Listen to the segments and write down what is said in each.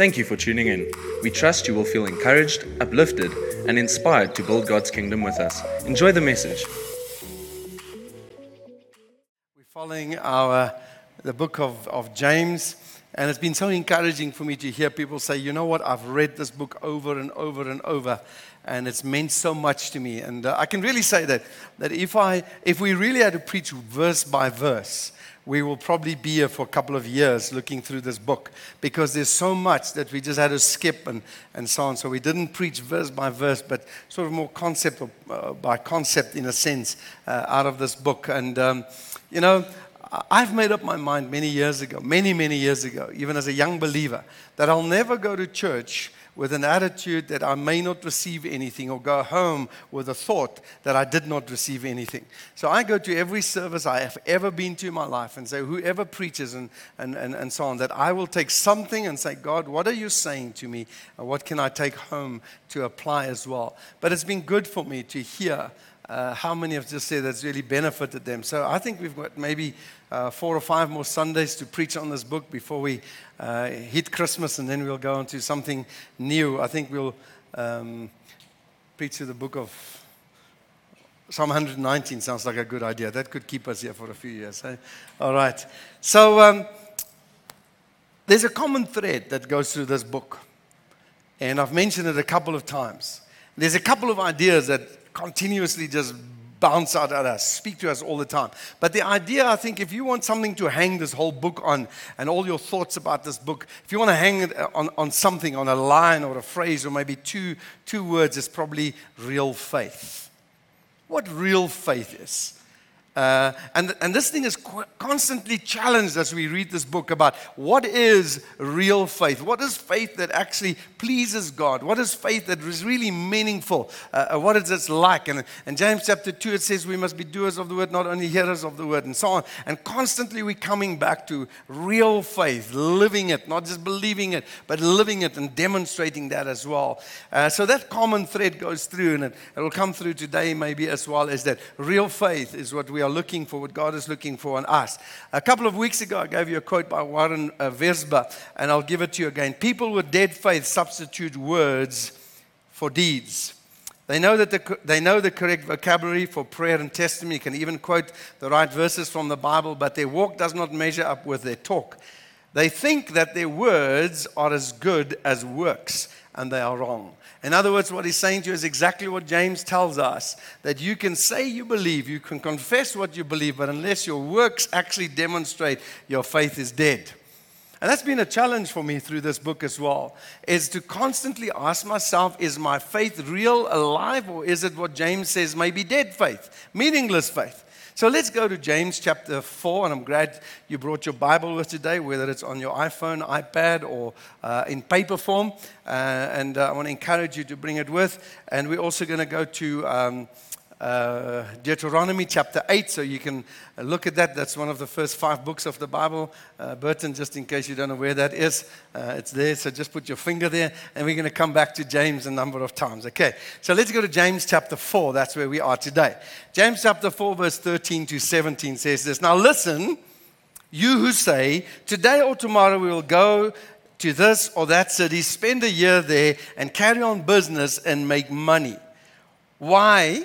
Thank you for tuning in. We trust you will feel encouraged, uplifted, and inspired to build God's kingdom with us. Enjoy the message. We're following our the book of, of James, and it's been so encouraging for me to hear people say, you know what, I've read this book over and over and over, and it's meant so much to me. And uh, I can really say that that if I if we really had to preach verse by verse, we will probably be here for a couple of years looking through this book because there's so much that we just had to skip and, and so on. So we didn't preach verse by verse, but sort of more concept of, uh, by concept in a sense uh, out of this book. And, um, you know, I've made up my mind many years ago, many, many years ago, even as a young believer, that I'll never go to church with an attitude that I may not receive anything or go home with a thought that I did not receive anything. So I go to every service I have ever been to in my life and say, whoever preaches and, and, and, and so on, that I will take something and say, God, what are you saying to me? And what can I take home to apply as well? But it's been good for me to hear uh, how many have just said that's really benefited them. So I think we've got maybe uh, four or five more Sundays to preach on this book before we uh, hit Christmas, and then we'll go on to something new. I think we'll um, preach through the book of Psalm 119. Sounds like a good idea. That could keep us here for a few years. Eh? All right. So um, there's a common thread that goes through this book, and I've mentioned it a couple of times. There's a couple of ideas that continuously just bounce out at us, speak to us all the time. But the idea, I think, if you want something to hang this whole book on and all your thoughts about this book, if you want to hang it on, on something, on a line or a phrase or maybe two, two words, it's probably real faith. What real faith is. Uh, and, and this thing is qu- constantly challenged as we read this book about what is real faith? What is faith that actually pleases God? What is faith that is really meaningful? Uh, uh what is it like? And in James chapter 2, it says we must be doers of the word, not only hearers of the word, and so on. And constantly we're coming back to real faith, living it, not just believing it, but living it and demonstrating that as well. Uh, so that common thread goes through, and it, it will come through today maybe as well, is that real faith is what we are looking for, what God is looking for in us. A couple of weeks ago, I gave you a quote by Warren uh, Wiersbe, and I'll give it to you again. People with dead faith substitute words for deeds. They know, that the, they know the correct vocabulary for prayer and testimony, can even quote the right verses from the Bible, but their walk does not measure up with their talk. They think that their words are as good as works, and they are wrong. In other words, what he's saying to you is exactly what James tells us that you can say you believe, you can confess what you believe, but unless your works actually demonstrate your faith is dead. And that's been a challenge for me through this book as well, is to constantly ask myself, is my faith real, alive, or is it what James says, maybe dead faith, meaningless faith? So let's go to James chapter 4, and I'm glad you brought your Bible with today, whether it's on your iPhone, iPad, or uh, in paper form. Uh, and uh, I want to encourage you to bring it with. And we're also going to go to. Um, uh, Deuteronomy chapter 8, so you can look at that. That's one of the first five books of the Bible. Uh, Burton, just in case you don't know where that is, uh, it's there. So just put your finger there, and we're going to come back to James a number of times. Okay, so let's go to James chapter 4. That's where we are today. James chapter 4, verse 13 to 17 says this Now listen, you who say, Today or tomorrow we will go to this or that city, spend a year there, and carry on business and make money. Why?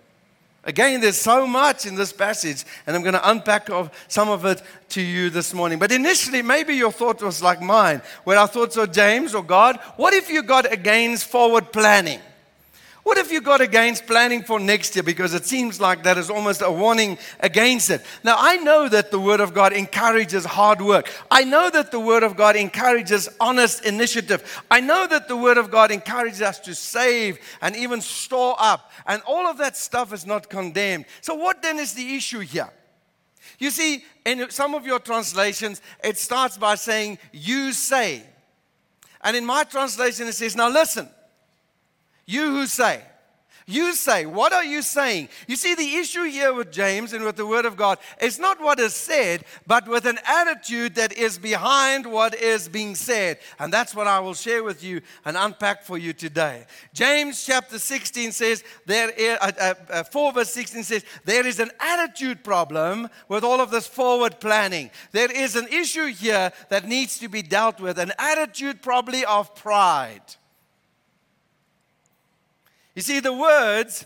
Again, there's so much in this passage, and I'm going to unpack some of it to you this morning. But initially, maybe your thought was like mine, where I thought, so James or God, what if you got against forward planning? What have you got against planning for next year? Because it seems like that is almost a warning against it. Now, I know that the Word of God encourages hard work. I know that the Word of God encourages honest initiative. I know that the Word of God encourages us to save and even store up. And all of that stuff is not condemned. So, what then is the issue here? You see, in some of your translations, it starts by saying, You say. And in my translation, it says, Now listen. You who say, you say, what are you saying? You see, the issue here with James and with the Word of God is not what is said, but with an attitude that is behind what is being said. And that's what I will share with you and unpack for you today. James chapter 16 says, there is, uh, uh, uh, 4 verse 16 says, there is an attitude problem with all of this forward planning. There is an issue here that needs to be dealt with, an attitude probably of pride. You see, the words,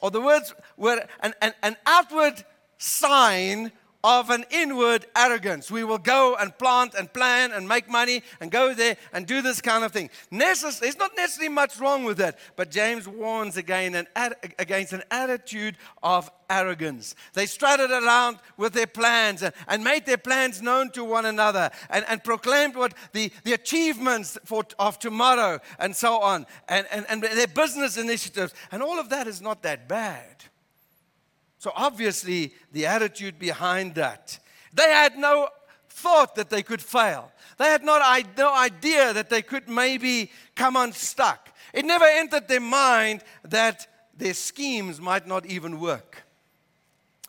or the words were an, an, an outward sign of an inward arrogance. We will go and plant and plan and make money and go there and do this kind of thing. Necess- there's not necessarily much wrong with that, but James warns again an ad- against an attitude of arrogance. They strutted around with their plans and, and made their plans known to one another and, and proclaimed what the, the achievements for, of tomorrow and so on and, and, and their business initiatives. And all of that is not that bad. So, obviously, the attitude behind that, they had no thought that they could fail. They had not, no idea that they could maybe come unstuck. It never entered their mind that their schemes might not even work.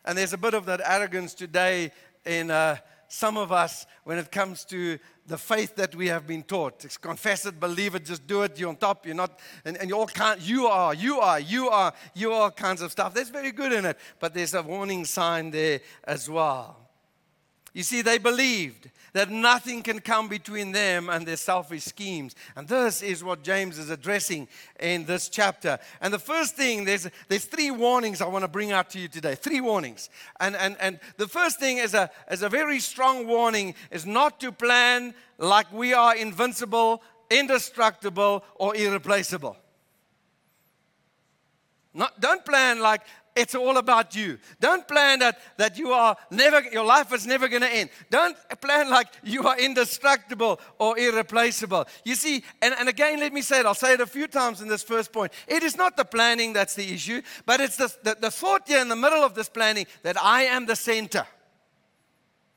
And there's a bit of that arrogance today in uh, some of us when it comes to the faith that we have been taught. It's confess it, believe it, just do it. You're on top. You're not, and, and you all can't. You are, you are, you are, you are kinds of stuff. That's very good in it, but there's a warning sign there as well. You see, they believed that nothing can come between them and their selfish schemes. And this is what James is addressing in this chapter. And the first thing, there's, there's three warnings I want to bring out to you today. Three warnings. And, and, and the first thing is a, is a very strong warning is not to plan like we are invincible, indestructible, or irreplaceable. Not, don't plan like it's all about you. Don't plan that, that you are never, your life is never going to end. Don't plan like you are indestructible or irreplaceable. You see, and, and again, let me say it, I'll say it a few times in this first point. It is not the planning that's the issue, but it's the, the, the thought here in the middle of this planning that I am the center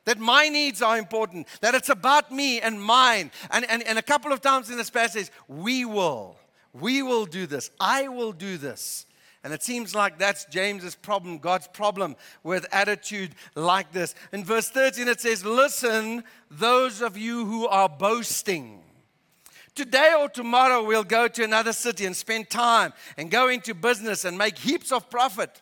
that my needs are important, that it's about me and mine. And, and, and a couple of times in this passage, we will, we will do this, I will do this. And it seems like that's James's problem, God's problem with attitude like this. In verse 13, it says, Listen, those of you who are boasting. Today or tomorrow, we'll go to another city and spend time and go into business and make heaps of profit.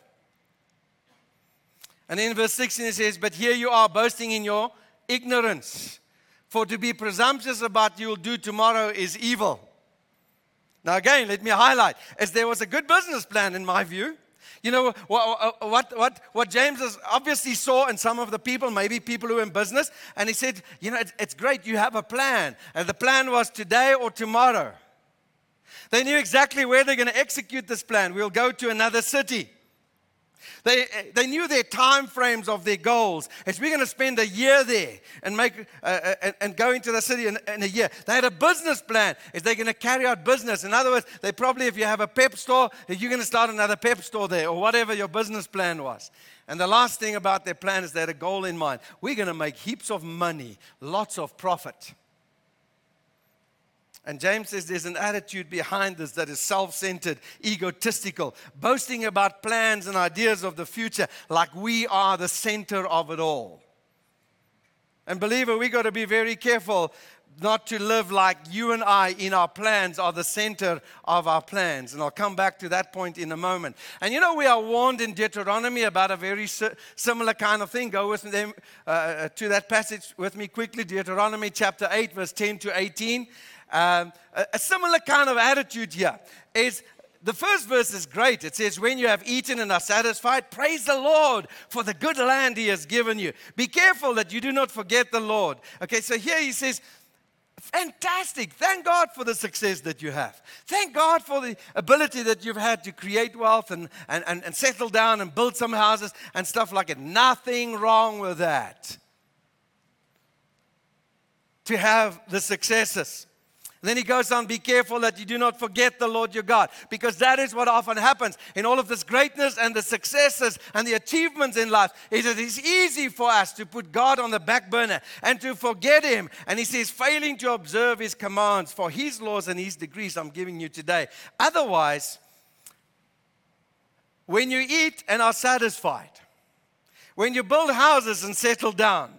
And in verse 16, it says, But here you are boasting in your ignorance. For to be presumptuous about you'll do tomorrow is evil. Now, again, let me highlight as there was a good business plan in my view. You know, what, what, what, what James obviously saw in some of the people, maybe people who are in business, and he said, You know, it's, it's great, you have a plan. And the plan was today or tomorrow. They knew exactly where they're going to execute this plan. We'll go to another city. They, they knew their time frames of their goals. As we're going to spend a year there and, make, uh, uh, and, and go into the city in, in, a year. They had a business plan. Is they're going to carry out business? In other words, they probably, if you have a pep store, you're going to start another pep store there or whatever your business plan was. And the last thing about their plan is they had a goal in mind. We're going to make heaps of money, lots of profit. And James says there's an attitude behind this that is self centered, egotistical, boasting about plans and ideas of the future like we are the center of it all. And, believer, we got to be very careful not to live like you and I in our plans are the center of our plans. And I'll come back to that point in a moment. And you know, we are warned in Deuteronomy about a very similar kind of thing. Go with them uh, uh, to that passage with me quickly Deuteronomy chapter 8, verse 10 to 18. Um, a, a similar kind of attitude here is the first verse is great. It says, When you have eaten and are satisfied, praise the Lord for the good land He has given you. Be careful that you do not forget the Lord. Okay, so here He says, Fantastic. Thank God for the success that you have. Thank God for the ability that you've had to create wealth and, and, and, and settle down and build some houses and stuff like it. Nothing wrong with that. To have the successes. Then he goes on, be careful that you do not forget the Lord your God, because that is what often happens in all of this greatness and the successes and the achievements in life. Is it is easy for us to put God on the back burner and to forget him. And he says, failing to observe his commands for his laws and his degrees I'm giving you today. Otherwise, when you eat and are satisfied, when you build houses and settle down,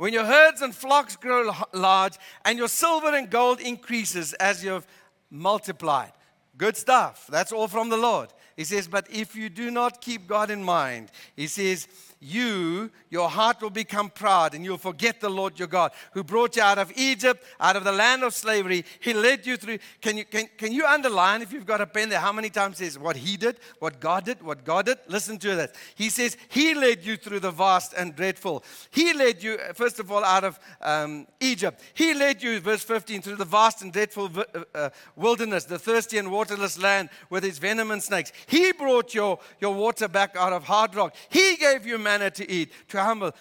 when your herds and flocks grow large and your silver and gold increases as you've multiplied. Good stuff. That's all from the Lord. He says, But if you do not keep God in mind, he says, you, your heart will become proud and you'll forget the Lord your God who brought you out of Egypt, out of the land of slavery. He led you through. Can you, can, can you underline, if you've got a pen there, how many times says what he did, what God did, what God did? Listen to that. He says, He led you through the vast and dreadful. He led you, first of all, out of um, Egypt. He led you, verse 15, through the vast and dreadful uh, uh, wilderness, the thirsty and waterless land with its venom and snakes. He brought your, your water back out of hard rock. He gave you to eat, to humble.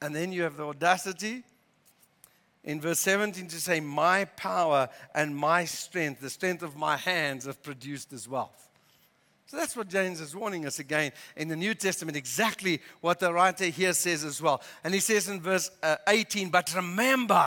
And then you have the audacity in verse 17 to say, My power and my strength, the strength of my hands, have produced this wealth. So that's what James is warning us again in the New Testament, exactly what the writer here says as well. And he says in verse uh, 18, But remember,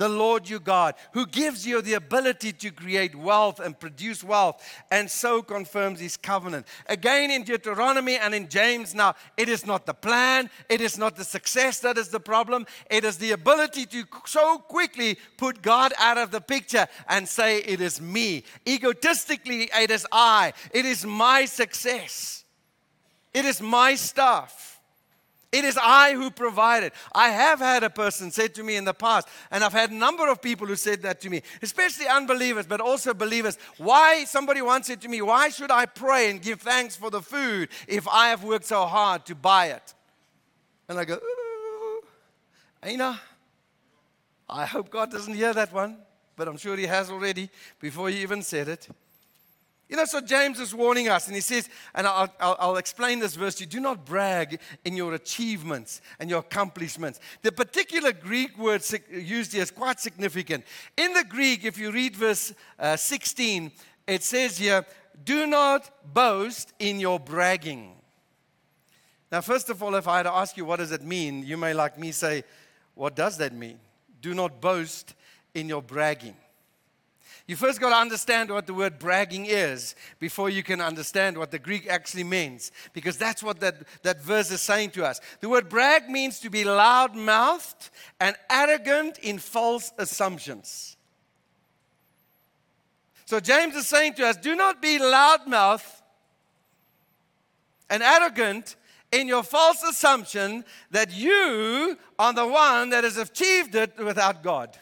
the Lord your God, who gives you the ability to create wealth and produce wealth, and so confirms his covenant. Again, in Deuteronomy and in James, now, it is not the plan, it is not the success that is the problem, it is the ability to so quickly put God out of the picture and say, It is me. Egotistically, it is I, it is my success, it is my stuff. It is I who provided. I have had a person say to me in the past, and I've had a number of people who said that to me, especially unbelievers, but also believers. Why, somebody once said to me, why should I pray and give thanks for the food if I have worked so hard to buy it? And I go, Aina, I hope God doesn't hear that one, but I'm sure He has already before He even said it. You know, so James is warning us, and he says, and I'll, I'll, I'll, explain this verse to you do not brag in your achievements and your accomplishments. The particular Greek word used here is quite significant. In the Greek, if you read verse uh, 16, it says here, do not boast in your bragging. Now, first of all, if I had to ask you what does it mean, you may, like me, say, what does that mean? Do not boast in your bragging. You first got to understand what the word bragging is before you can understand what the Greek actually means, because that's what that, that verse is saying to us. The word brag means to be loud mouthed and arrogant in false assumptions. So James is saying to us do not be loud mouthed and arrogant in your false assumption that you are the one that has achieved it without God.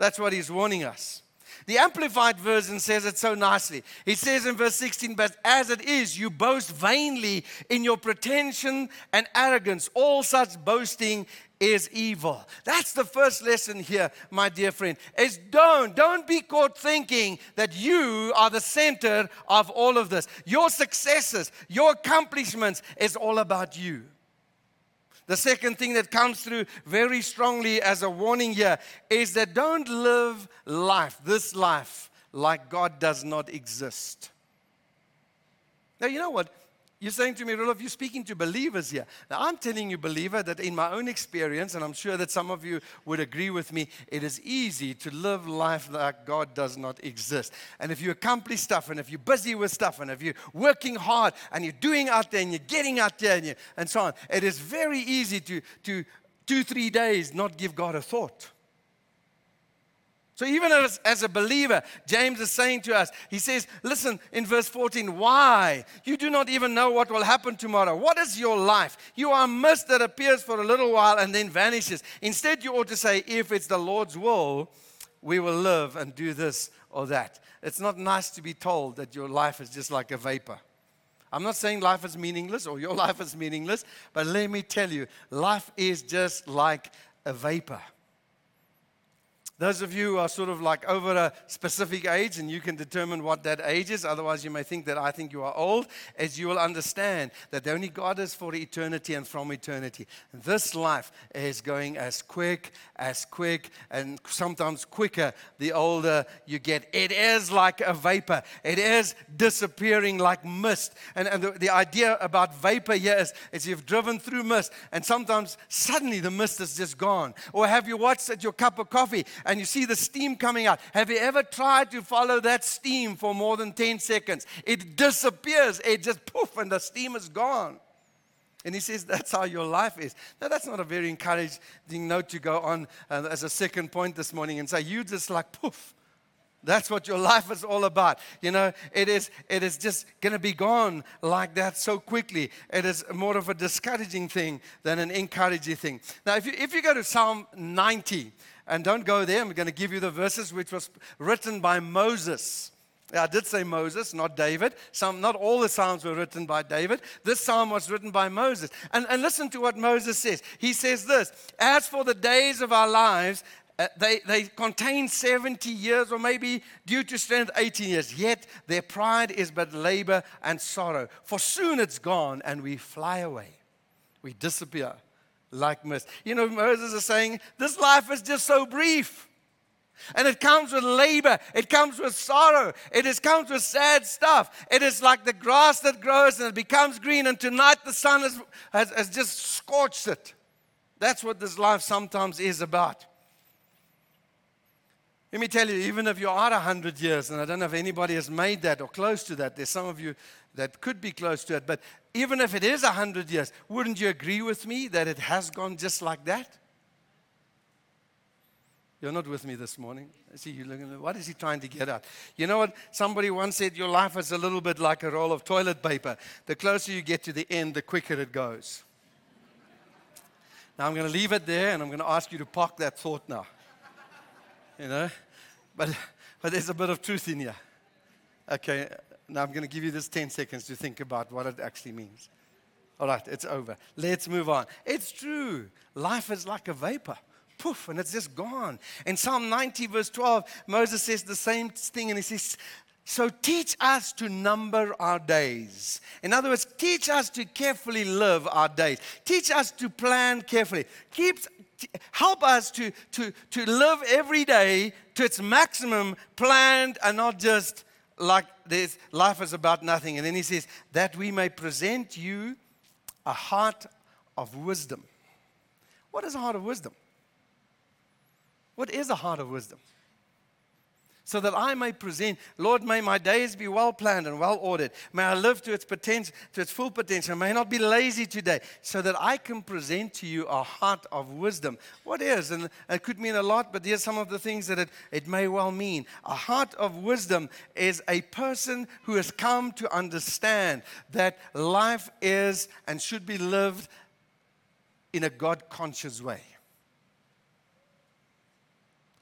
That's what he's warning us. The Amplified Version says it so nicely. He says in verse 16, But as it is, you boast vainly in your pretension and arrogance. All such boasting is evil. That's the first lesson here, my dear friend. Is don't, don't be caught thinking that you are the center of all of this. Your successes, your accomplishments is all about you. The second thing that comes through very strongly as a warning here is that don't live life, this life, like God does not exist. Now, you know what? You're saying to me, Roloff, you're speaking to believers here. Now, I'm telling you, believer, that in my own experience, and I'm sure that some of you would agree with me, it is easy to live life like God does not exist. And if you accomplish stuff, and if you're busy with stuff, and if you're working hard, and you're doing out there, and you're getting out there, and, you, and so on, it is very easy to, to two, three days not give God a thought. So, even as, as, a believer, James is saying to us, he says, Listen, in verse 14, why? You do not even know what will happen tomorrow. What is your life? You are a mist that appears for a little while and then vanishes. Instead, you ought to say, If it's the Lord's will, we will live and do this or that. It's not nice to be told that your life is just like a vapor. I'm not saying life is meaningless or your life is meaningless, but let me tell you, life is just like a vapor. Those of you who are sort of like over a specific age, and you can determine what that age is, otherwise, you may think that I think you are old, as you will understand that the only God is for eternity and from eternity. This life is going as quick, as quick, and sometimes quicker the older you get. It is like a vapor, it is disappearing like mist. And, and the, the idea about vapor here is, is you've driven through mist, and sometimes suddenly the mist is just gone. Or have you watched at your cup of coffee? And you see the steam coming out. Have you ever tried to follow that steam for more than 10 seconds? It disappears, it just poof, and the steam is gone. And he says that's how your life is. Now, that's not a very encouraging note to go on uh, as a second point this morning and say, you just like poof. That's what your life is all about. You know, it is, it is just going to be gone like that so quickly. It is more of a discouraging thing than an encouraging thing. Now, if you, if you go to Psalm 90, and don't go there. I'm going to give you the verses which was written by Moses. I did say Moses, not David. Some, not all the Psalms were written by David. This Psalm was written by Moses. And, and listen to what Moses says. He says this As for the days of our lives, uh, they, they contain 70 years, or maybe due to strength, 18 years. Yet their pride is but labor and sorrow. For soon it's gone, and we fly away. We disappear like mist. You know, Moses is saying, This life is just so brief. And it comes with labor. It comes with sorrow. It is, comes with sad stuff. It is like the grass that grows and it becomes green, and tonight the sun has, has, has just scorched it. That's what this life sometimes is about. Let me tell you, even if you are 100 years, and I don't know if anybody has made that or close to that, there's some of you that could be close to it, but even if it is 100 years, wouldn't you agree with me that it has gone just like that? You're not with me this morning. I see you looking, at what is he trying to get at? You know what? Somebody once said your life is a little bit like a roll of toilet paper. The closer you get to the end, the quicker it goes. Now I'm going to leave it there and I'm going to ask you to park that thought now. You know? But, but there's a bit of truth in here. Okay, now I'm going to give you this 10 seconds to think about what it actually means. All right, it's over. Let's move on. It's true. Life is like a vapor. Poof, and it's just gone. In Psalm 90, verse 12, Moses says the same thing, and he says, So teach us to number our days. In other words, teach us to carefully live our days. Teach us to plan carefully. Keep, help us to, to, to live every day to its maximum planned and not just like this life is about nothing. And then he says, that we may present you a heart of wisdom. What is a heart of wisdom? What is a heart of wisdom? So that I may present, Lord, may my days be well planned and well ordered. May I live to its potential, to its full potential. May I not be lazy today, so that I can present to you a heart of wisdom. What is? And it could mean a lot, but here's some of the things that it, it may well mean. A heart of wisdom is a person who has come to understand that life is and should be lived in a God conscious way.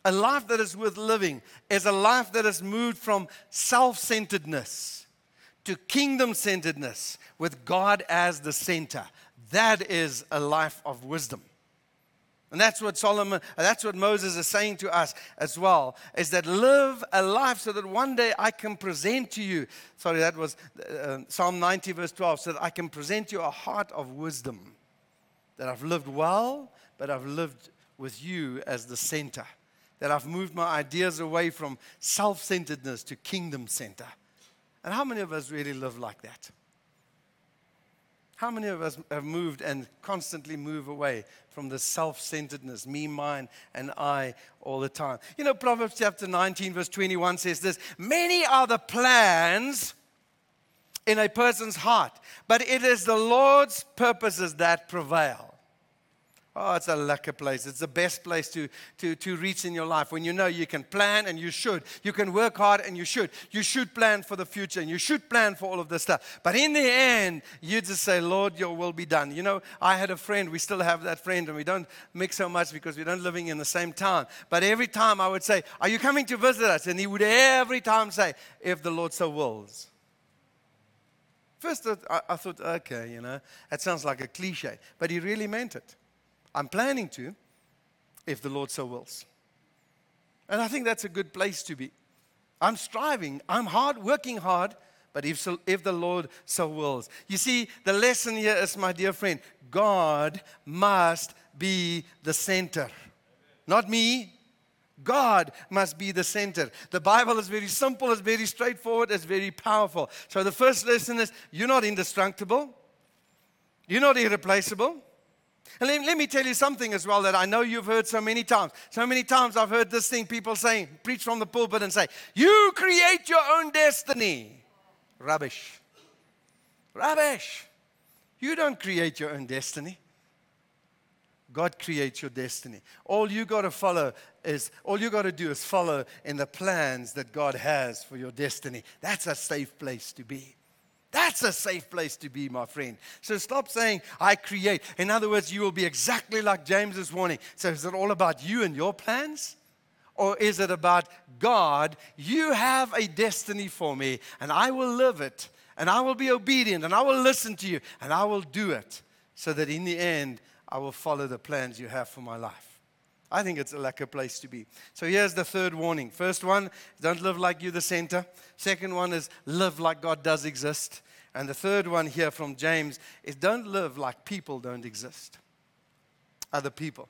A life that is worth living is a life that has moved from self centeredness to kingdom centeredness with God as the center. That is a life of wisdom. And that's what Solomon, that's what Moses is saying to us as well, is that live a life so that one day I can present to you, sorry, that was uh, Psalm 90, verse 12, so that I can present you a heart of wisdom. That I've lived well, but I've lived with you as the center that I've moved my ideas away from self centeredness to kingdom center. And how many of us really live like that? How many of us have moved and constantly move away from the self centeredness, me, mine, and I all the time? You know, Proverbs chapter 19, verse 21 says this Many are the plans in a person's heart, but it is the Lord's purposes that prevail. Oh, it's a lucky place. It's the best place to, to, to reach in your life when you know you can plan and you should. You can work hard and you should. You should plan for the future and you should plan for all of this stuff. But in the end, you just say, Lord, your will be done. You know, I had a friend, we still have that friend, and we don't mix so much because we don't living in the same town. But every time I would say, Are you coming to visit us? And he would every time say, If the Lord so wills. First, I, I thought, okay, you know, that sounds like a cliche, but he really meant it. I'm planning to, if the Lord so wills. And I think that's a good place to be. I'm striving, I'm hard, working hard, but if, so, if the Lord so wills. You see, the lesson here is, my dear friend, God must be the center. Not me. God must be the center. The Bible is very simple, it's very straightforward, it's very powerful. So the first lesson is you're not indestructible, you're not irreplaceable. And let, let, me tell you something as well that I know you've heard so many times. So many times I've heard this thing people saying, preach from the pulpit and say, You create your own destiny. Rubbish. Rubbish. You don't create your own destiny. God creates your destiny. All you got to follow is, all you got to do is follow in the plans that God has for your destiny. That's a safe place to be. That's a safe place to be, my friend. So stop saying, I create. In other words, you will be exactly like James warning. So is it all about you and your plans? Or is it about God? You have a destiny for me, and I will live it, and I will be obedient, and I will listen to you, and I will do it, so that in the end, I will follow the plans you have for my life. I think it's a like a place to be. So here's the third warning. First one, don't live like you're the center. Second one is live like God does exist. And the third one here from James is don't live like people don't exist. Other people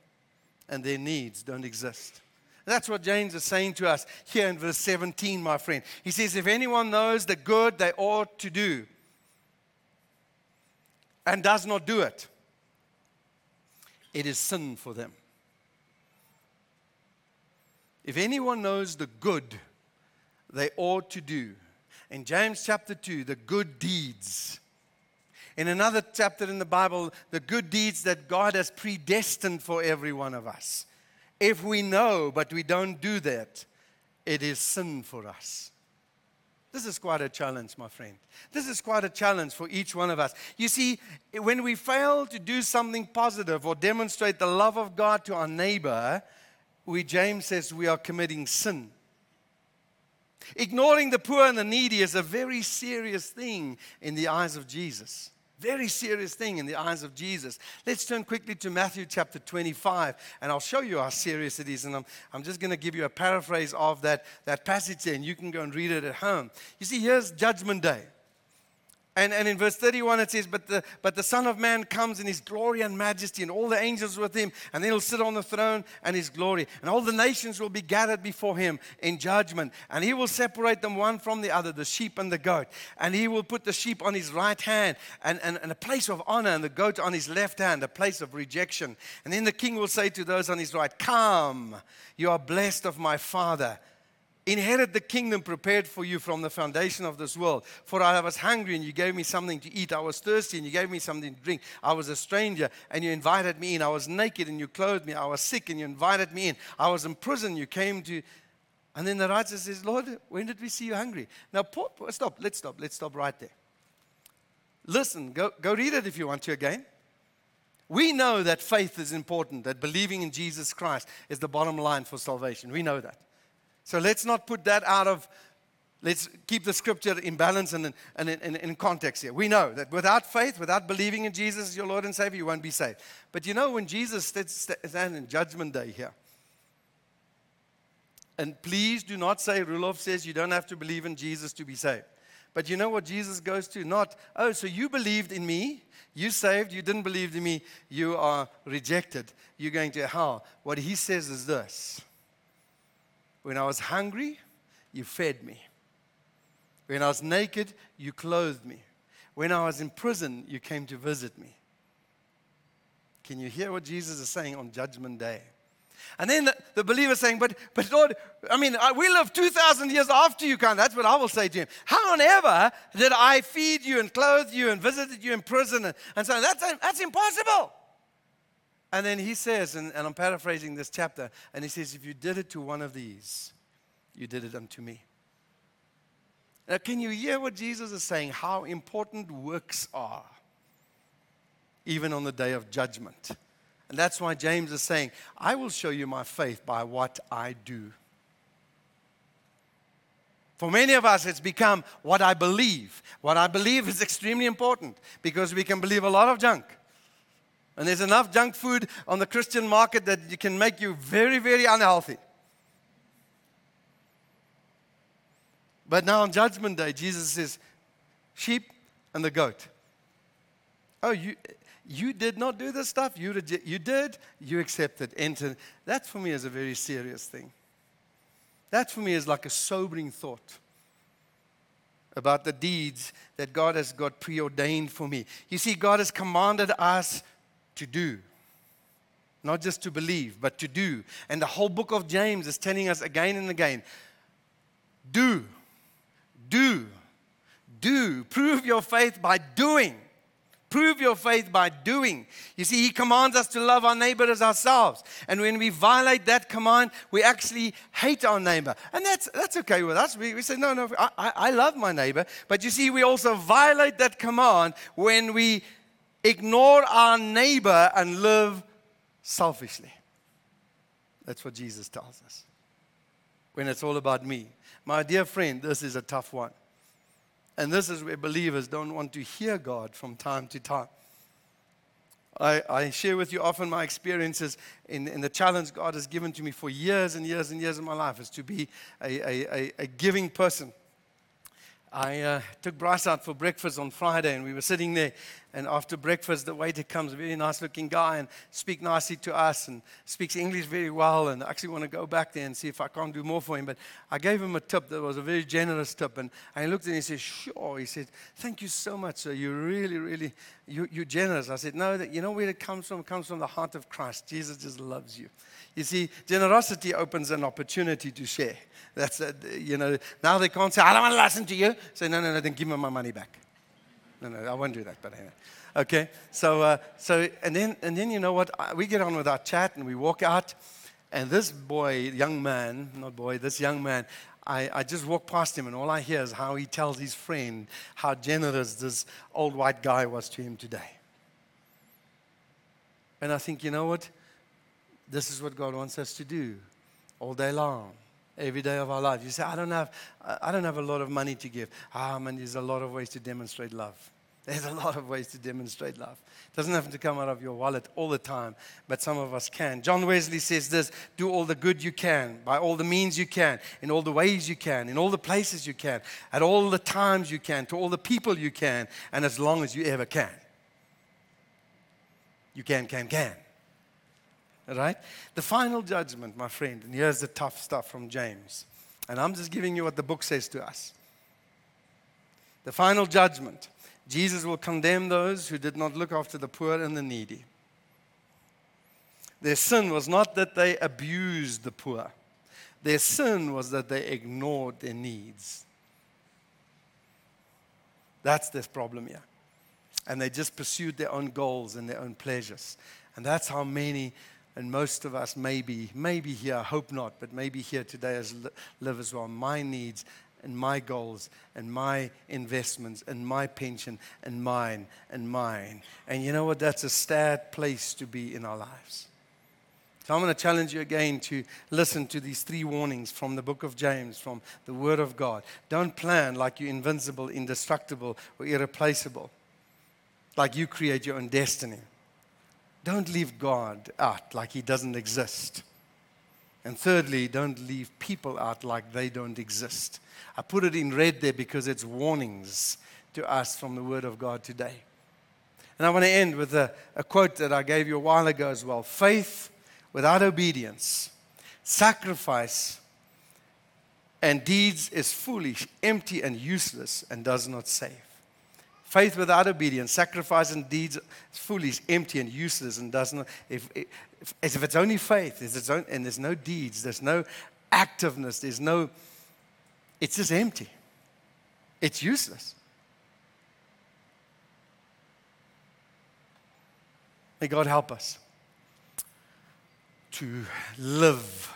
and their needs don't exist. That's what James is saying to us here in verse 17, my friend. He says, If anyone knows the good they ought to do and does not do it, it is sin for them. If anyone knows the good they ought to do, in James chapter 2, the good deeds. In another chapter in the Bible, the good deeds that God has predestined for every one of us. If we know but we don't do that, it is sin for us. This is quite a challenge, my friend. This is quite a challenge for each one of us. You see, when we fail to do something positive or demonstrate the love of God to our neighbor, we, James says, we are committing sin. Ignoring the poor and the needy is a very serious thing in the eyes of Jesus. Very serious thing in the eyes of Jesus. Let's turn quickly to Matthew chapter 25, and I'll show you how serious it is. And I'm, I'm just going to give you a paraphrase of that, that passage there, and you can go and read it at home. You see, here's Judgment Day. And, and in verse 31 it says, but the, but the Son of Man comes in his glory and majesty, and all the angels with him, and then he'll sit on the throne and his glory. And all the nations will be gathered before him in judgment. And he will separate them one from the other, the sheep and the goat. And he will put the sheep on his right hand, and, and, and a place of honor, and the goat on his left hand, a place of rejection. And then the king will say to those on his right, Come, you are blessed of my Father Inherit the kingdom prepared for you from the foundation of this world. For I was hungry and you gave me something to eat. I was thirsty and you gave me something to drink. I was a stranger and you invited me in. I was naked and you clothed me. I was sick and you invited me in. I was in prison. You came to. And then the writer says, Lord, when did we see you hungry? Now, stop. Let's stop. Let's stop right there. Listen, go, go read it if you want to again. We know that faith is important, that believing in Jesus Christ is the bottom line for salvation. We know that. So let's not put that out of, let's keep the scripture in balance and, and, and, in context here. We know that without faith, without believing in Jesus as your Lord and Savior, you won't be saved. But you know, when Jesus stands in judgment day here, and please do not say, Rudolph says you don't have to believe in Jesus to be saved. But you know what Jesus goes to? Not, oh, so you believed in me, you saved, you didn't believe in me, you are rejected, you're going to hell. What he says is this when I was hungry, you fed me. When I was naked, you clothed me. When I was in prison, you came to visit me. Can you hear what Jesus is saying on Judgment Day? And then the, the believer saying, but, but Lord, I mean, I, we live 2,000 years after you come. That's what I will say to him. How on ever did I feed you and clothe you and visited you in prison and, and so? That's, that's impossible. And then he says, and, and I'm paraphrasing this chapter, and he says, If you did it to one of these, you did it unto me. Now, can you hear what Jesus is saying? How important works are, even on the day of judgment. And that's why James is saying, I will show you my faith by what I do. For many of us, it's become what I believe. What I believe is extremely important because we can believe a lot of junk. And there's enough junk food on the Christian market that you can make you very, very unhealthy. But now on Judgment Day, Jesus says, sheep and the goat. Oh, you, you did not do this stuff. You, rege- you did. You accepted. Enter. That for me is a very serious thing. That for me is like a sobering thought about the deeds that God has got preordained for me. You see, God has commanded us to do. Not just to believe, but to do. And the whole book of James is telling us again and again do, do, do. Prove your faith by doing. Prove your faith by doing. You see, He commands us to love our neighbor as ourselves. And when we violate that command, we actually hate our neighbor. And that's, that's okay with us. We, we say, no, no, I, I love my neighbor. But you see, we also violate that command when we ignore our neighbor and live selfishly. That's what Jesus tells us. When it's all about me. My dear friend, this is a tough one. And this is where believers don't want to hear God from time to time. I, I share with you often my experiences in, in, the challenge God has given to me for years and years and years of my life is to be a, a, a giving person. I uh, took Bryce out for breakfast on Friday, and we were sitting there. And after breakfast, the waiter comes, a very nice looking guy, and speaks nicely to us and speaks English very well. And I actually want to go back there and see if I can't do more for him. But I gave him a tip that was a very generous tip. And, he looked at me and he said, Sure. He said, Thank you so much, sir. You're really, really, you, you're generous. I said, No, that, you know where it comes from? It comes from the heart of Christ. Jesus just loves you. You see, generosity opens an opportunity to share. That's, a, you know, now they can't say, I don't want to listen to you. Say, no, no, no, then give me my money back. No, no, I won't do that, but anyway. Okay, so, uh, so and, then, and then you know what? We get on with our chat and we walk out, and this boy, young man, not boy, this young man, I, I just walk past him, and all I hear is how he tells his friend how generous this old white guy was to him today. And I think, you know what? This is what God wants us to do all day long every day of our life. You say, I don't have, I don't have a lot of money to give. Ah, man, there's a lot of ways to demonstrate love. There's a lot of ways to demonstrate love. It doesn't have to come out of your wallet all the time, but some of us can. John Wesley says this do all the good you can, by all the means you can, in all the ways you can, in all the places you can, at all the times you can, to all the people you can, and as long as you ever can. You can, can, can right? The final judgment, my friend, and here's the tough stuff from James. And I'm just giving you what the book says to us. The final judgment Jesus will condemn those who did not look after the poor and the needy. Their sin was not that they abused the poor, their sin was that they ignored their needs. That's this problem here. And they just pursued their own goals and their own pleasures. And that's how many and most of us maybe, maybe here, I hope not, but maybe here today as live as well. My needs and my goals and my investments and my pension and mine and mine. And you know what? That's a sad place to be in our lives. So I'm going to challenge you again to listen to these three warnings from the book of James, from the Word of God. Don't plan like you're invincible, indestructible, or irreplaceable, like you create your own destiny. Don't leave God out like he doesn't exist. And thirdly, don't leave people out like they don't exist. I put it in red there because it's warnings to us from the Word of God today. And I want to end with a, a quote that I gave you a while ago as well faith without obedience, sacrifice, and deeds is foolish, empty, and useless, and does not save. Faith without obedience, sacrifice and deeds is foolish, empty, and useless, and does not. If, if, as if it's only faith, it's own, and there's no deeds, there's no activeness, there's no. It's just empty. It's useless. May God help us to live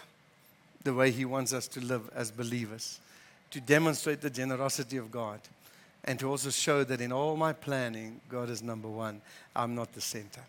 the way He wants us to live as believers, to demonstrate the generosity of God and to also show that in all my planning, God is number one. I'm not the center.